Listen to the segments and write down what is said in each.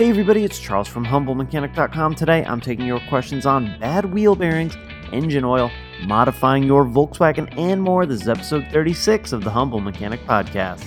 Hey everybody, it's Charles from HumbleMechanic.com. Today I'm taking your questions on bad wheel bearings, engine oil, modifying your Volkswagen, and more. This is episode 36 of the Humble Mechanic Podcast.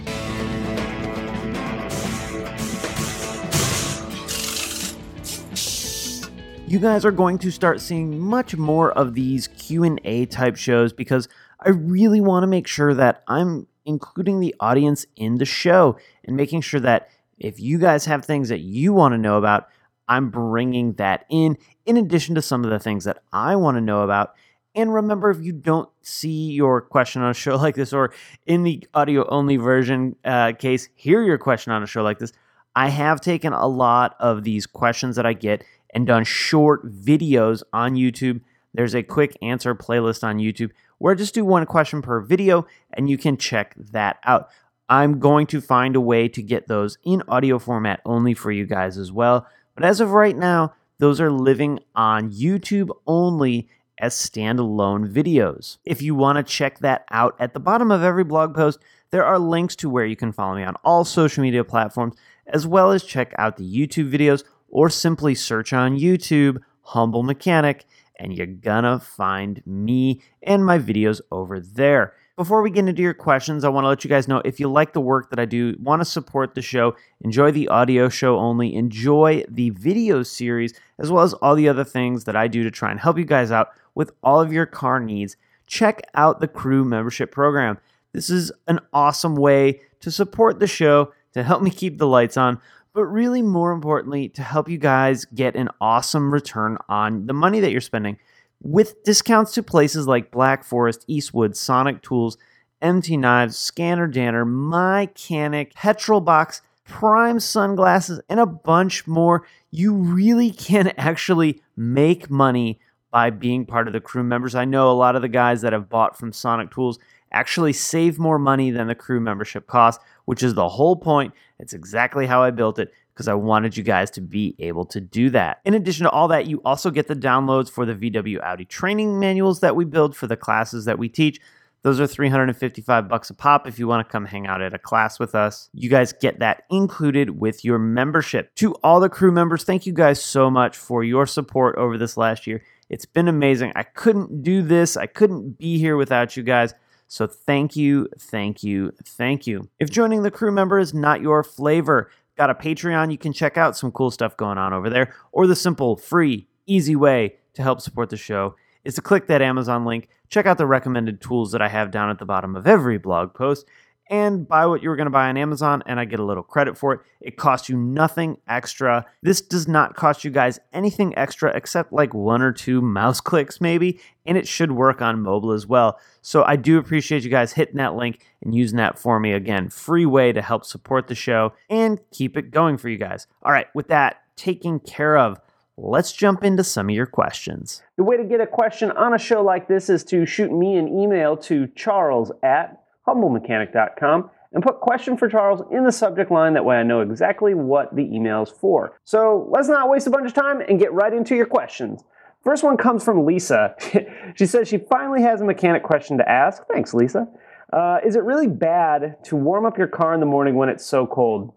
You guys are going to start seeing much more of these Q&A type shows because I really want to make sure that I'm including the audience in the show and making sure that if you guys have things that you want to know about, I'm bringing that in, in addition to some of the things that I want to know about. And remember, if you don't see your question on a show like this, or in the audio only version uh, case, hear your question on a show like this, I have taken a lot of these questions that I get and done short videos on YouTube. There's a quick answer playlist on YouTube where I just do one question per video, and you can check that out. I'm going to find a way to get those in audio format only for you guys as well. But as of right now, those are living on YouTube only as standalone videos. If you want to check that out, at the bottom of every blog post, there are links to where you can follow me on all social media platforms, as well as check out the YouTube videos or simply search on YouTube Humble Mechanic, and you're gonna find me and my videos over there. Before we get into your questions, I want to let you guys know if you like the work that I do, want to support the show, enjoy the audio show only, enjoy the video series, as well as all the other things that I do to try and help you guys out with all of your car needs, check out the crew membership program. This is an awesome way to support the show, to help me keep the lights on, but really more importantly, to help you guys get an awesome return on the money that you're spending with discounts to places like Black Forest, Eastwood, Sonic Tools, MT Knives, Scanner Danner, Mycanic, Petrol Box, Prime Sunglasses, and a bunch more. You really can actually make money by being part of the crew members. I know a lot of the guys that have bought from Sonic Tools actually save more money than the crew membership cost, which is the whole point. It's exactly how I built it because I wanted you guys to be able to do that. In addition to all that, you also get the downloads for the VW Audi training manuals that we build for the classes that we teach. Those are 355 bucks a pop if you want to come hang out at a class with us. You guys get that included with your membership. To all the crew members, thank you guys so much for your support over this last year. It's been amazing. I couldn't do this. I couldn't be here without you guys. So thank you, thank you, thank you. If joining the crew member is not your flavor, got a Patreon you can check out, some cool stuff going on over there, or the simple, free, easy way to help support the show is to click that Amazon link, check out the recommended tools that I have down at the bottom of every blog post, and buy what you were going to buy on Amazon, and I get a little credit for it. It costs you nothing extra. This does not cost you guys anything extra except like one or two mouse clicks, maybe, and it should work on mobile as well. So I do appreciate you guys hitting that link and using that for me. Again, free way to help support the show and keep it going for you guys. All right, with that taken care of, let's jump into some of your questions. The way to get a question on a show like this is to shoot me an email to charles at humblemechanic.com and put question for Charles in the subject line. That way I know exactly what the email is for. So let's not waste a bunch of time and get right into your questions. First one comes from Lisa. she says she finally has a mechanic question to ask. Thanks, Lisa. Uh, is it really bad to warm up your car in the morning when it's so cold?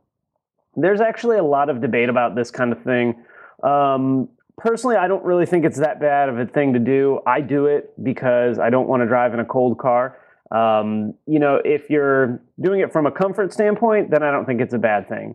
There's actually a lot of debate about this kind of thing. Um, personally, I don't really think it's that bad of a thing to do. I do it because I don't want to drive in a cold car. Um, you know, if you're doing it from a comfort standpoint, then I don't think it's a bad thing.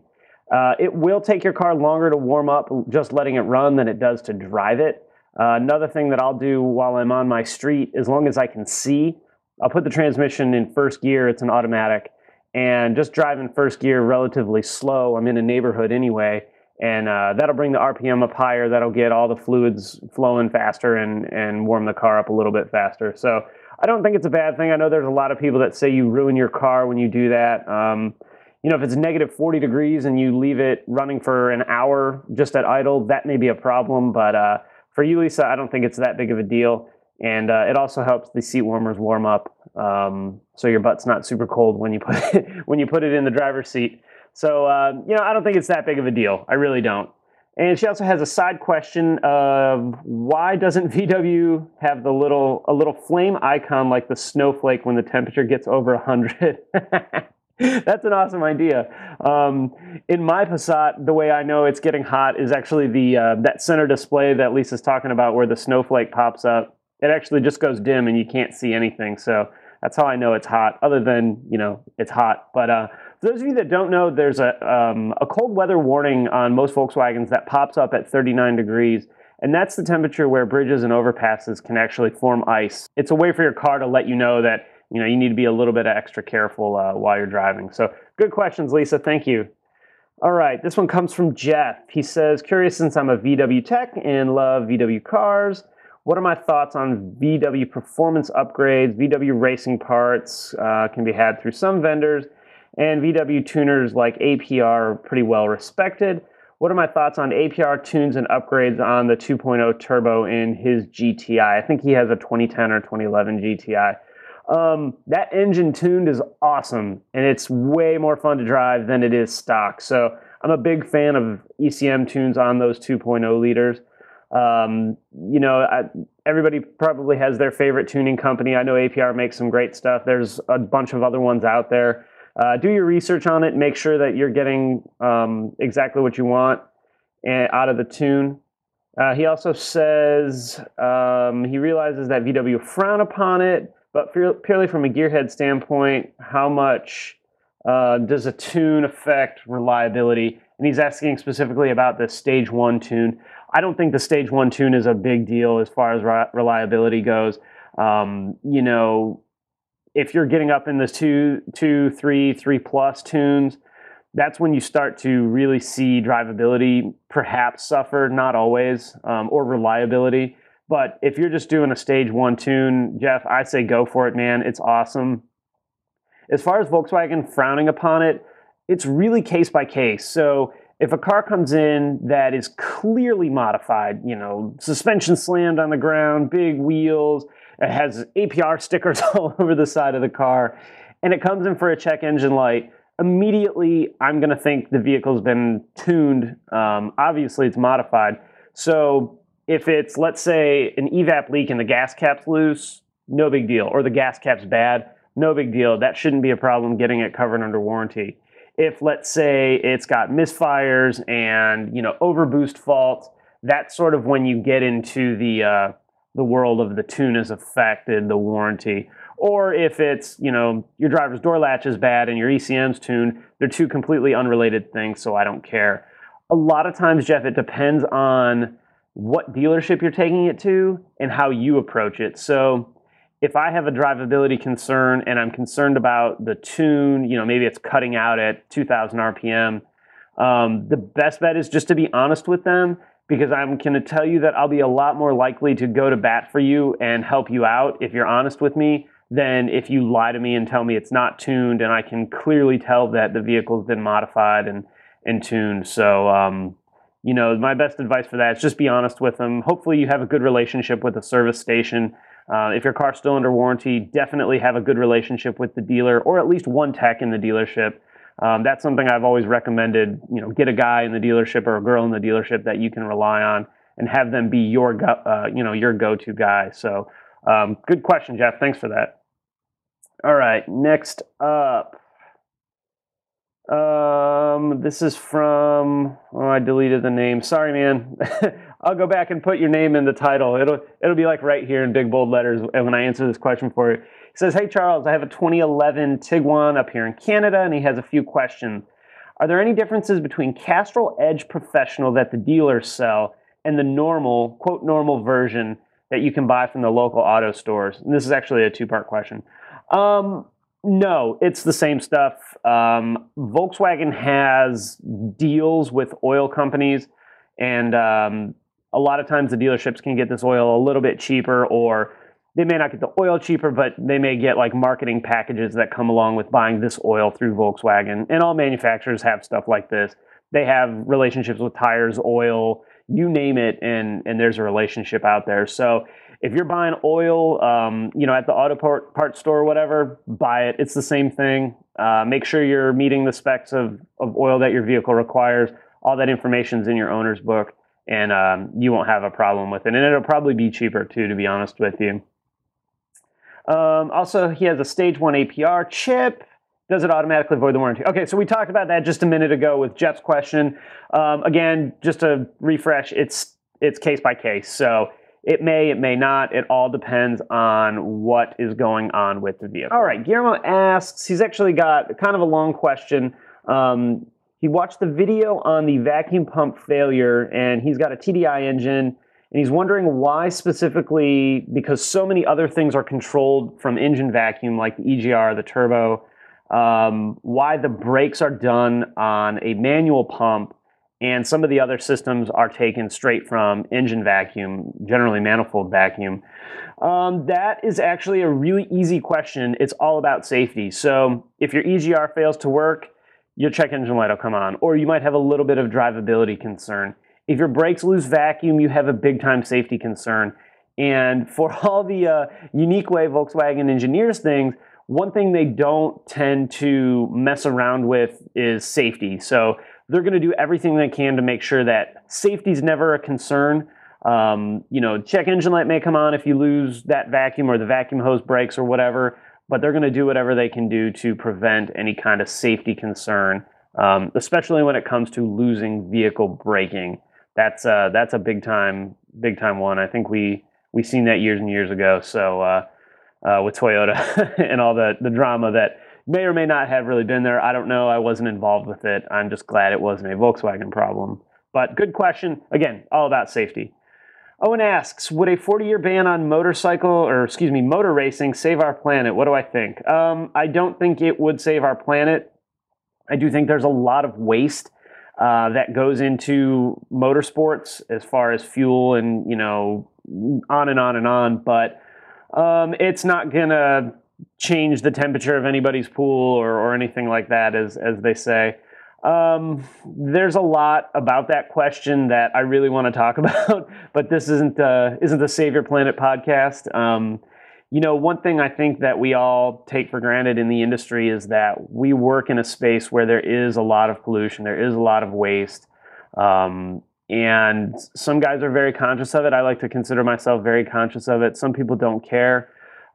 Uh, it will take your car longer to warm up just letting it run than it does to drive it. Uh, another thing that I'll do while I'm on my street, as long as I can see, I'll put the transmission in first gear. It's an automatic, and just driving first gear relatively slow. I'm in a neighborhood anyway, and uh, that'll bring the RPM up higher. That'll get all the fluids flowing faster and and warm the car up a little bit faster. So I don't think it's a bad thing. I know there's a lot of people that say you ruin your car when you do that. Um, you know, if it's negative 40 degrees and you leave it running for an hour just at idle, that may be a problem. But uh, for you, Lisa, I don't think it's that big of a deal. And uh, it also helps the seat warmers warm up, um, so your butt's not super cold when you put it when you put it in the driver's seat. So uh, you know, I don't think it's that big of a deal. I really don't. And she also has a side question of why doesn't VW have the little a little flame icon like the snowflake when the temperature gets over 100? That's an awesome idea. Um, in my Passat, the way I know it's getting hot is actually the uh, that center display that Lisa's talking about, where the snowflake pops up. It actually just goes dim and you can't see anything. So that's how I know it's hot. Other than you know it's hot. But uh, for those of you that don't know, there's a um, a cold weather warning on most Volkswagens that pops up at 39 degrees. And that's the temperature where bridges and overpasses can actually form ice. It's a way for your car to let you know that you know you need to be a little bit extra careful uh, while you're driving. So good questions, Lisa. Thank you. All right, this one comes from Jeff. He says, "Curious since I'm a VW tech and love VW cars." What are my thoughts on VW performance upgrades? VW racing parts uh, can be had through some vendors, and VW tuners like APR are pretty well respected. What are my thoughts on APR tunes and upgrades on the 2.0 turbo in his GTI? I think he has a 2010 or 2011 GTI. Um, that engine tuned is awesome, and it's way more fun to drive than it is stock. So I'm a big fan of ECM tunes on those 2.0 liters. Um, you know, I, everybody probably has their favorite tuning company. I know APR makes some great stuff. There's a bunch of other ones out there. Uh, do your research on it. Make sure that you're getting um, exactly what you want eh, out of the tune. Uh, he also says um, he realizes that VW frown upon it, but purely from a gearhead standpoint, how much uh, does a tune affect reliability? And he's asking specifically about the stage one tune. I don't think the stage one tune is a big deal as far as re- reliability goes. Um, you know, if you're getting up in the two, two, three, three plus tunes, that's when you start to really see drivability perhaps suffer, not always, um, or reliability. But if you're just doing a stage one tune, Jeff, I say go for it, man. It's awesome. As far as Volkswagen frowning upon it, it's really case by case. So if a car comes in that is clearly modified, you know, suspension slammed on the ground, big wheels, it has APR stickers all over the side of the car, and it comes in for a check engine light, immediately I'm going to think the vehicle's been tuned. Um, obviously, it's modified. So if it's, let's say, an evap leak and the gas cap's loose, no big deal. Or the gas cap's bad, no big deal. That shouldn't be a problem getting it covered under warranty if let's say it's got misfires and you know overboost faults, that's sort of when you get into the uh, the world of the tune has affected the warranty. Or if it's you know your driver's door latch is bad and your ECM's tuned, they're two completely unrelated things. So I don't care. A lot of times, Jeff, it depends on what dealership you're taking it to and how you approach it. So if I have a drivability concern and I'm concerned about the tune, you know, maybe it's cutting out at 2000 RPM, um, the best bet is just to be honest with them because I'm going to tell you that I'll be a lot more likely to go to bat for you and help you out if you're honest with me than if you lie to me and tell me it's not tuned and I can clearly tell that the vehicle's been modified and, and tuned. So, um, you know, my best advice for that is just be honest with them. Hopefully, you have a good relationship with the service station uh, if your car's still under warranty, definitely have a good relationship with the dealer or at least one tech in the dealership. Um, that's something I've always recommended. You know, get a guy in the dealership or a girl in the dealership that you can rely on, and have them be your go, uh, you know your go-to guy. So, um, good question, Jeff. Thanks for that. All right, next up. Um, this is from. Oh, I deleted the name. Sorry, man. I'll go back and put your name in the title. It'll it'll be like right here in big bold letters when I answer this question for you. He says, "Hey Charles, I have a 2011 Tiguan up here in Canada, and he has a few questions. Are there any differences between Castrol Edge Professional that the dealers sell and the normal quote normal version that you can buy from the local auto stores?" And this is actually a two part question. Um, no, it's the same stuff. Um, Volkswagen has deals with oil companies, and um, a lot of times the dealerships can get this oil a little bit cheaper or they may not get the oil cheaper, but they may get like marketing packages that come along with buying this oil through Volkswagen. And all manufacturers have stuff like this. They have relationships with tires, oil, you name it, and and there's a relationship out there. So if you're buying oil, um, you know, at the auto part, part store or whatever, buy it. It's the same thing. Uh, make sure you're meeting the specs of, of oil that your vehicle requires. All that information's in your owner's book and um, you won't have a problem with it. And it'll probably be cheaper too, to be honest with you. Um, also, he has a stage one APR chip Does it automatically void the warranty? Okay, so we talked about that just a minute ago with Jeff's question. Um, again, just to refresh, it's it's case by case. So it may, it may not. It all depends on what is going on with the vehicle. All right, Guillermo asks. He's actually got kind of a long question. Um, he watched the video on the vacuum pump failure, and he's got a TDI engine and he's wondering why specifically, because so many other things are controlled from engine vacuum, like the EGR, the turbo, um, why the brakes are done on a manual pump and some of the other systems are taken straight from engine vacuum, generally manifold vacuum. Um, that is actually a really easy question. It's all about safety. So if your EGR fails to work, your check engine light will come on, or you might have a little bit of drivability concern. If your brakes lose vacuum, you have a big time safety concern. And for all the uh, unique way Volkswagen engineers things, one thing they don't tend to mess around with is safety. So they're going to do everything they can to make sure that safety is never a concern. Um, you know, check engine light may come on if you lose that vacuum or the vacuum hose breaks or whatever, but they're going to do whatever they can do to prevent any kind of safety concern, um, especially when it comes to losing vehicle braking that's uh, that's a big time big time one. I think we we seen that years and years ago. So uh, uh, with Toyota and all the the drama that may or may not have really been there. I don't know. I wasn't involved with it. I'm just glad it wasn't a Volkswagen problem. But good question. Again, all about safety. Owen asks, would a 40-year ban on motorcycle or excuse me, motor racing save our planet? What do I think? Um, I don't think it would save our planet. I do think there's a lot of waste uh, that goes into motorsports as far as fuel and you know on and on and on. But um, it's not gonna change the temperature of anybody's pool or, or anything like that, as as they say. Um, there's a lot about that question that I really want to talk about, but this isn't uh, isn't the Savior Planet podcast. Um, you know, one thing I think that we all take for granted in the industry is that we work in a space where there is a lot of pollution, there is a lot of waste. Um, and some guys are very conscious of it. I like to consider myself very conscious of it. Some people don't care.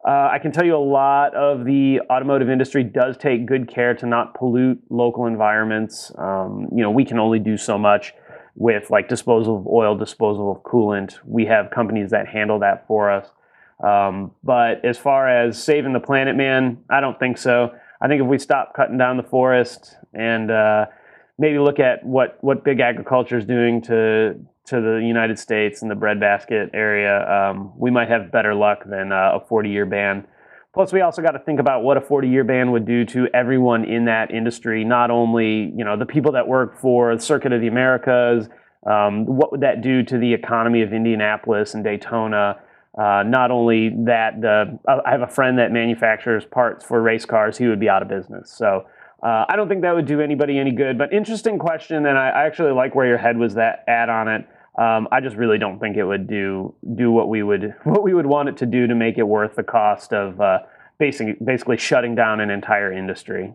Uh, I can tell you a lot of the automotive industry does take good care to not pollute local environments. Um, you know, we can only do so much with like disposal of oil, disposal of coolant. We have companies that handle that for us. Um, but as far as saving the planet, man, I don't think so. I think if we stop cutting down the forest and uh, maybe look at what, what big agriculture is doing to to the United States and the breadbasket area, um, we might have better luck than uh, a 40 year ban. Plus, we also got to think about what a 40 year ban would do to everyone in that industry, not only you know the people that work for the Circuit of the Americas. Um, what would that do to the economy of Indianapolis and Daytona? Uh, not only that, the, I have a friend that manufactures parts for race cars. He would be out of business. So uh, I don't think that would do anybody any good. But interesting question, and I, I actually like where your head was that at on it. Um, I just really don't think it would do do what we would what we would want it to do to make it worth the cost of uh, basically basically shutting down an entire industry.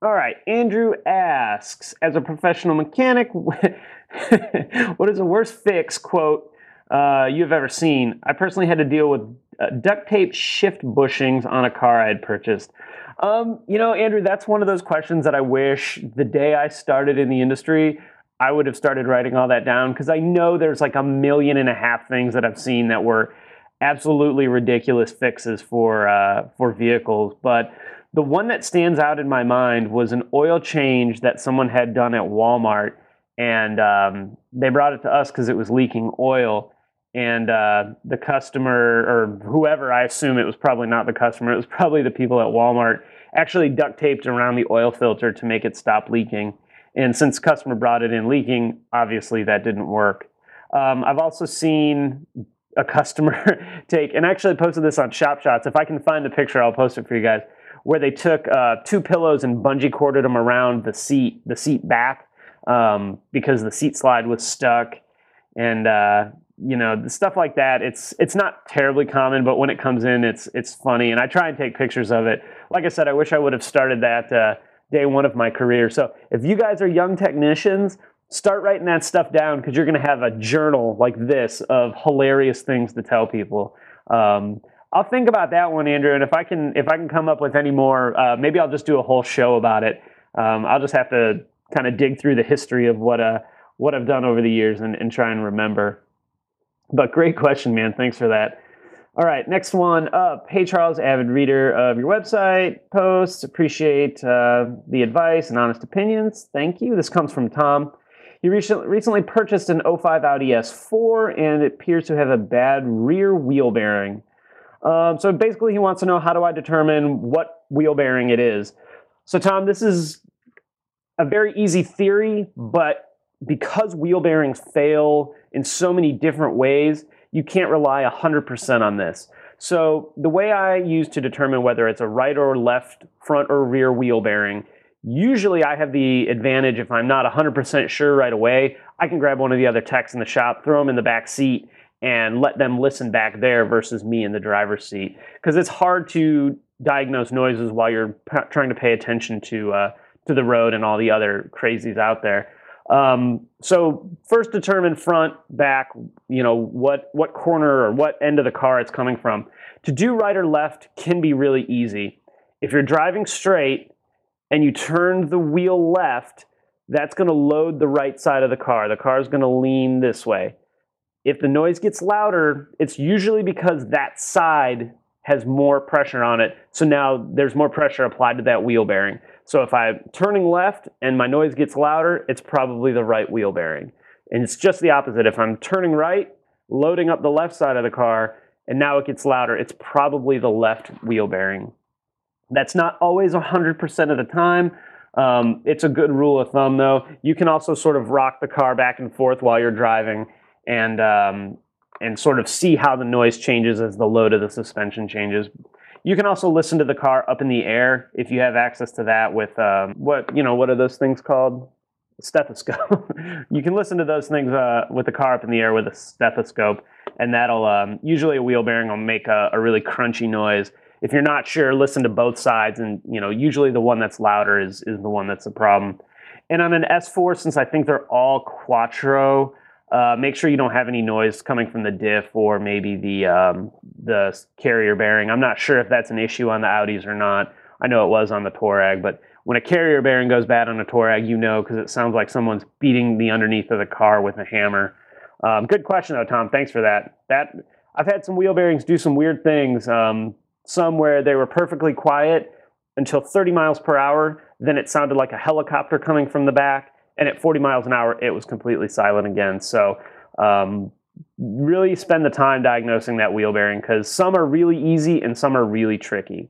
All right, Andrew asks, as a professional mechanic, what is the worst fix? Quote uh, you've ever seen. I personally had to deal with uh, duct tape shift bushings on a car I had purchased. Um, you know, Andrew, that's one of those questions that I wish the day I started in the industry, I would have started writing all that down because I know there's like a million and a half things that I've seen that were absolutely ridiculous fixes for uh, for vehicles. But the one that stands out in my mind was an oil change that someone had done at Walmart, and um, they brought it to us because it was leaking oil and uh, the customer or whoever i assume it was probably not the customer it was probably the people at walmart actually duct taped around the oil filter to make it stop leaking. And since customer brought it in leaking obviously that didn't work. Um, i've also seen a customer take and actually posted this on shop shots if i can find the picture i'll post it for you guys where they took uh, two pillows and bungee corded them around the seat the seat back um, because the seat slide was stuck. And uh, you know stuff like that it's it's not terribly common but when it comes in it's it's funny and i try and take pictures of it like i said i wish i would have started that uh, day one of my career so if you guys are young technicians start writing that stuff down because you're going to have a journal like this of hilarious things to tell people um, I'll think about that one, Andrew. And if I can, if I can come up with any more, uh, maybe I'll just do a whole show about it. Um, I'll just have to kind of dig through the history of what uh, what I've done over the years and, and try and remember. But great question, man. Thanks for that. All right, next one up. Hey, Charles, avid reader of your website posts. Appreciate uh, the advice and honest opinions. Thank you. This comes from Tom. He recently purchased an 05 Audi S4 and it appears to have a bad rear wheel bearing. Um, so basically, he wants to know how do I determine what wheel bearing it is. So, Tom, this is a very easy theory, but because wheel bearings fail in so many different ways, you can't rely 100% on this. So, the way I use to determine whether it's a right or left front or rear wheel bearing, usually I have the advantage if I'm not 100% sure right away, I can grab one of the other techs in the shop, throw them in the back seat, and let them listen back there versus me in the driver's seat. Because it's hard to diagnose noises while you're p- trying to pay attention to uh, to the road and all the other crazies out there. Um, so first determine front, back, you know, what, what corner or what end of the car it's coming from. To do right or left can be really easy. If you're driving straight and you turn the wheel left, that's going to load the right side of the car. The car is going to lean this way. If the noise gets louder, it's usually because that side has more pressure on it. So now there's more pressure applied to that wheel bearing. So if I'm turning left and my noise gets louder, it's probably the right wheel bearing. And it's just the opposite. If I'm turning right, loading up the left side of the car, and now it gets louder, it's probably the left wheel bearing. That's not always 100% of the time. Um, it's a good rule of thumb, though. You can also sort of rock the car back and forth while you're driving and um, and sort of see how the noise changes as the load of the suspension changes. You can also listen to the car up in the air if you have access to that with um, what you know. What are those things called? Stethoscope. you can listen to those things uh, with the car up in the air with a stethoscope, and that'll um, usually a wheel bearing will make a, a really crunchy noise. If you're not sure, listen to both sides, and you know usually the one that's louder is is the one that's the problem. And on an S4, since I think they're all Quattro, uh, make sure you don't have any noise coming from the diff or maybe the um, the carrier bearing. I'm not sure if that's an issue on the Audis or not. I know it was on the Touareg, but when a carrier bearing goes bad on a Touareg, you know because it sounds like someone's beating the underneath of the car with a hammer. Um, good question though, Tom. Thanks for that. That I've had some wheel bearings do some weird things. Um, some where they were perfectly quiet until 30 miles per hour. Then it sounded like a helicopter coming from the back and at 40 miles an hour, it was completely silent again. So, um, really spend the time diagnosing that wheel bearing because some are really easy and some are really tricky.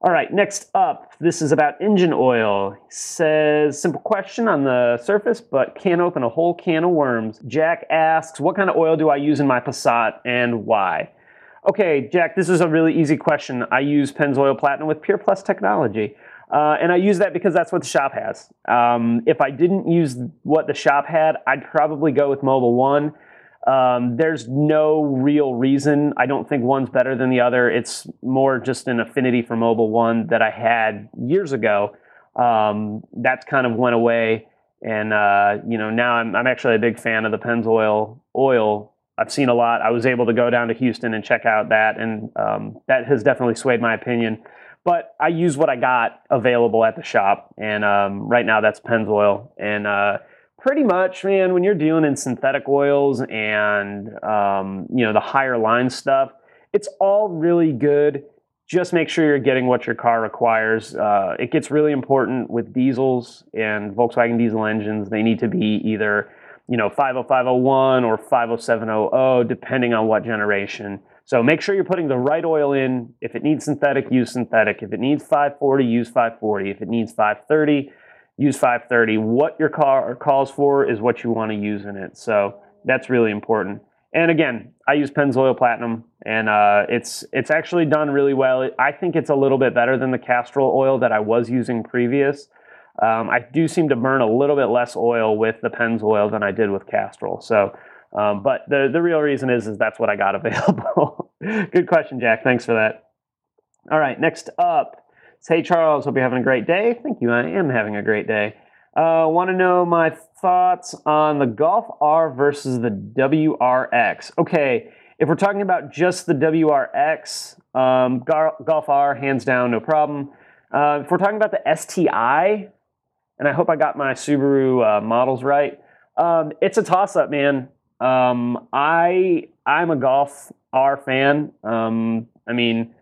All right, next up, this is about engine oil. Says, simple question on the surface, but can open a whole can of worms. Jack asks, what kind of oil do I use in my Passat and why? Okay, Jack, this is a really easy question. I use Pennzoil Platinum with Pure Plus technology. Uh, and I use that because that's what the shop has. Um, if I didn't use what the shop had, I'd probably go with Mobil One. Um, there's no real reason. I don't think one's better than the other. It's more just an affinity for Mobil One that I had years ago. Um, that's kind of went away, and uh, you know now I'm, I'm actually a big fan of the Pennzoil oil. I've seen a lot. I was able to go down to Houston and check out that, and um, that has definitely swayed my opinion. But I use what I got available at the shop, and um, right now that's Pennzoil. And uh, pretty much, man, when you're dealing in synthetic oils and um, you know the higher line stuff, it's all really good. Just make sure you're getting what your car requires. Uh, it gets really important with diesels and Volkswagen diesel engines. They need to be either you know 50501 or 50700, depending on what generation. So make sure you're putting the right oil in. If it needs synthetic, use synthetic. If it needs 540, use 540. If it needs 530, use 530. What your car calls for is what you want to use in it. So that's really important. And again, I use Pennzoil Platinum, and uh, it's it's actually done really well. I think it's a little bit better than the Castrol oil that I was using previous. Um, I do seem to burn a little bit less oil with the Pennzoil than I did with Castrol. So um, but the, the real reason is, is that's what I got available. Good question, Jack. Thanks for that. All right, next up. Hey, Charles, hope you're having a great day. Thank you. I am having a great day. Uh, Want to know my thoughts on the Golf R versus the WRX? Okay, If we're talking about just the WRX, um, Golf R, hands down, no problem. Uh, if we're talking about the STI, and I hope I got my Subaru uh, models right, um, it's a toss up, man. Um, I I'm a Golf R fan. Um, I mean,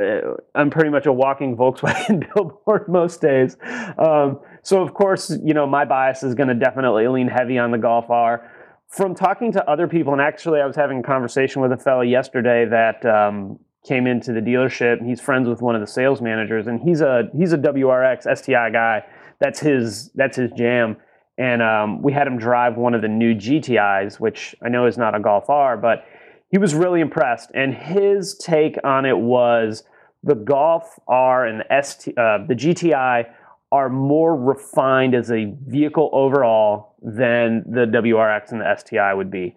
uh, I'm pretty much a walking Volkswagen billboard most days. Um, so of course, you know, my bias is going to definitely lean heavy on the Golf R. From talking to other people, and actually, I was having a conversation with a fellow yesterday that um, came into the dealership. He's friends with one of the sales managers, and he's a he's a WRX STI guy. That's his that's his jam. And um, we had him drive one of the new GTIs, which I know is not a Golf R, but he was really impressed. And his take on it was the Golf R and the ST, uh, the GTI are more refined as a vehicle overall than the WRX and the STI would be.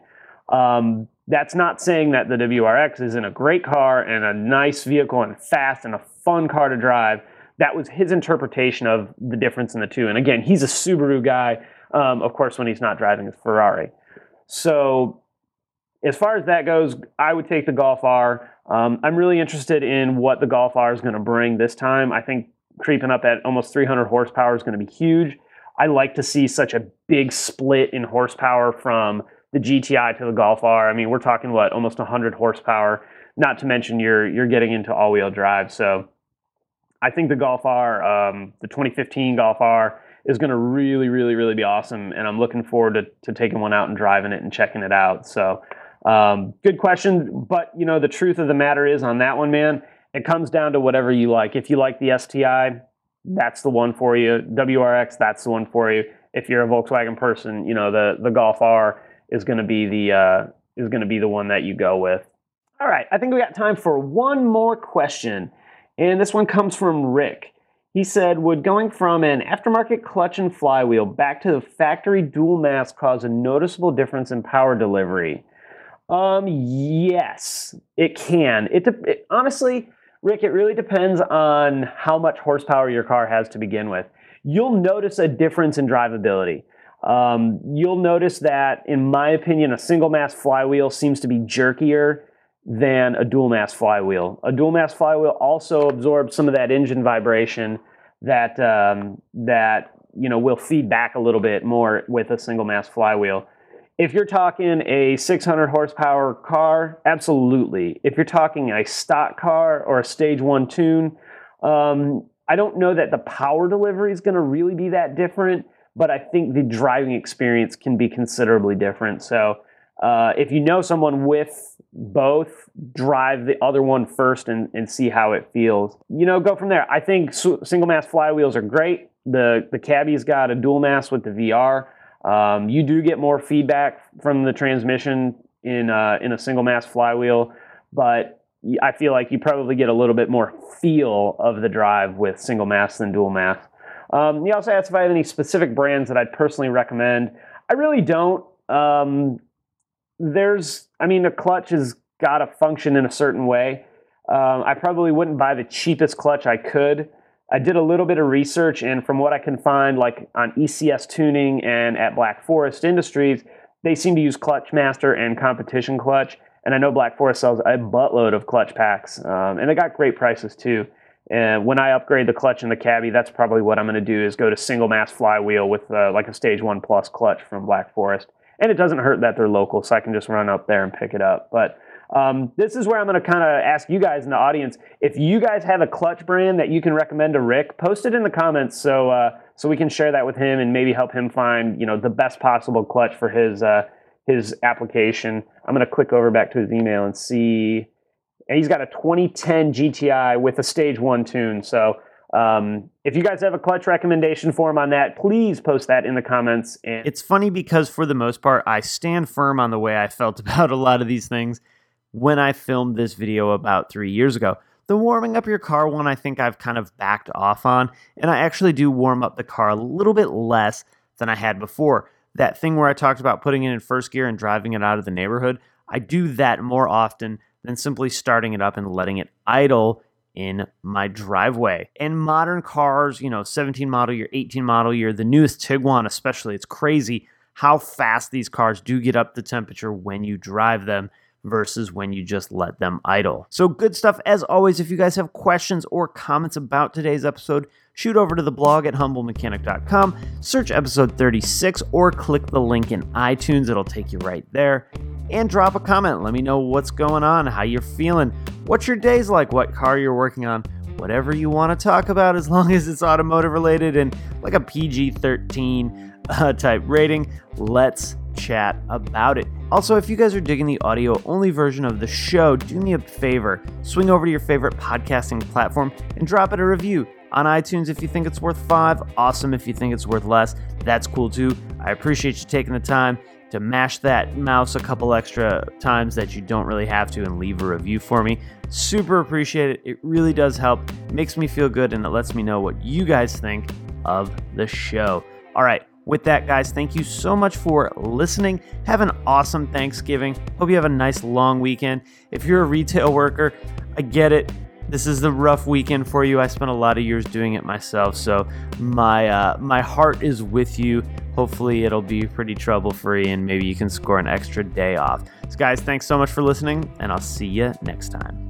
Um, that's not saying that the WRX isn't a great car and a nice vehicle and fast and a fun car to drive. That was his interpretation of the difference in the two. And again, he's a Subaru guy, um, of course, when he's not driving his Ferrari. So as far as that goes, I would take the Golf R. am um, really interested in what the Golf R is going to bring this time. I think creeping up at almost 300 horsepower is going to be huge. I like to see such a big split in horsepower from the GTI to the Golf R. I mean, we're talking what almost 100 horsepower. Not to mention you're you're getting into all-wheel drive. So I think the Golf R, um, the 2015 Golf R, is going to really, really, really be awesome, and I'm looking forward to, to taking one out and driving it and checking it out. So um, good question, but you know the truth of the matter is on that one, man, it comes down to whatever you like. If you like the STI, that's the one for you. WRX, that's the one for you. If you're a Volkswagen person, you know the the Golf R is going to be the uh, is going to be the one that you go with. All right, I think we got time for one more question, and this one comes from Rick. He said, Would going from an aftermarket clutch and flywheel back to the factory dual mass cause a noticeable difference in power delivery? Um, yes, it can. It, de- it, honestly, Rick, it really depends on how much horsepower your car has to begin with. You'll notice a difference in drivability. Um, you'll notice that, in my opinion, a single mass flywheel seems to be jerkier than a dual mass flywheel. A dual mass flywheel also absorbs some of that engine vibration that um, that you know will feed back a little bit more with a single mass flywheel. If you're talking a 600 horsepower car, absolutely. If you're talking a stock car or a stage one tune, um, I don't know that the power delivery is going to really be that different, but I think the driving experience can be considerably different. So uh, if you know someone with both, drive the other one first and, and see how it feels. You know, go from there. I think single mass flywheels are great. The the cabbie's got a dual mass with the VR. Um, you do get more feedback from the transmission in uh, in a single mass flywheel, but I feel like you probably get a little bit more feel of the drive with single mass than dual mass. Um, you also asked if I have any specific brands that I'd personally recommend. I really don't. Um, there's, I mean, a clutch has got to function in a certain way. Um, I probably wouldn't buy the cheapest clutch I could. I did a little bit of research, and from what I can find, like on ECS Tuning and at Black Forest Industries, they seem to use Clutch Master and Competition Clutch. And I know Black Forest sells a buttload of clutch packs, um, and they got great prices too. And when I upgrade the clutch in the cabby, that's probably what I'm going to do is go to single mass flywheel with uh, like a Stage One Plus clutch from Black Forest. And it doesn't hurt that they're local, so I can just run up there and pick it up. But um, this is where I'm going to kind of ask you guys in the audience if you guys have a clutch brand that you can recommend to Rick. Post it in the comments so uh, so we can share that with him and maybe help him find you know the best possible clutch for his uh, his application. I'm going to click over back to his email and see. And he's got a 2010 GTI with a stage one tune. So um, if you guys have a clutch recommendation for him on that, please post that in the comments. And it's funny because for the most part, I stand firm on the way I felt about a lot of these things when I filmed this video about three years ago. The warming up your car one, I think I've kind of backed off on, and I actually do warm up the car a little bit less than I had before. That thing where I talked about putting it in first gear and driving it out of the neighborhood, I do that more often than simply starting it up and letting it idle in my driveway. And modern cars, you know, 17 model year, 18 model year, the newest Tiguan especially, it's crazy how fast these cars do get up the temperature when you drive them versus when you just let them idle. So, good stuff as always. If you guys have questions or comments about today's episode, shoot over to the blog at humblemechanic.com, search episode 36, or click the link in iTunes. It'll take you right there. And drop a comment. Let me know what's going on, how you're feeling, what your day's like, what car you're working on, whatever you want to talk about, as long as it's automotive related and like a PG 13 uh, type rating. Let's chat about it. Also, if you guys are digging the audio only version of the show, do me a favor swing over to your favorite podcasting platform and drop it a review. On iTunes, if you think it's worth five, awesome. If you think it's worth less, that's cool too. I appreciate you taking the time to mash that mouse a couple extra times that you don't really have to and leave a review for me. Super appreciate it. It really does help, makes me feel good, and it lets me know what you guys think of the show. All right, with that, guys, thank you so much for listening. Have an awesome Thanksgiving. Hope you have a nice long weekend. If you're a retail worker, I get it. This is the rough weekend for you. I spent a lot of years doing it myself, so my uh, my heart is with you. Hopefully, it'll be pretty trouble free, and maybe you can score an extra day off. So, guys, thanks so much for listening, and I'll see you next time.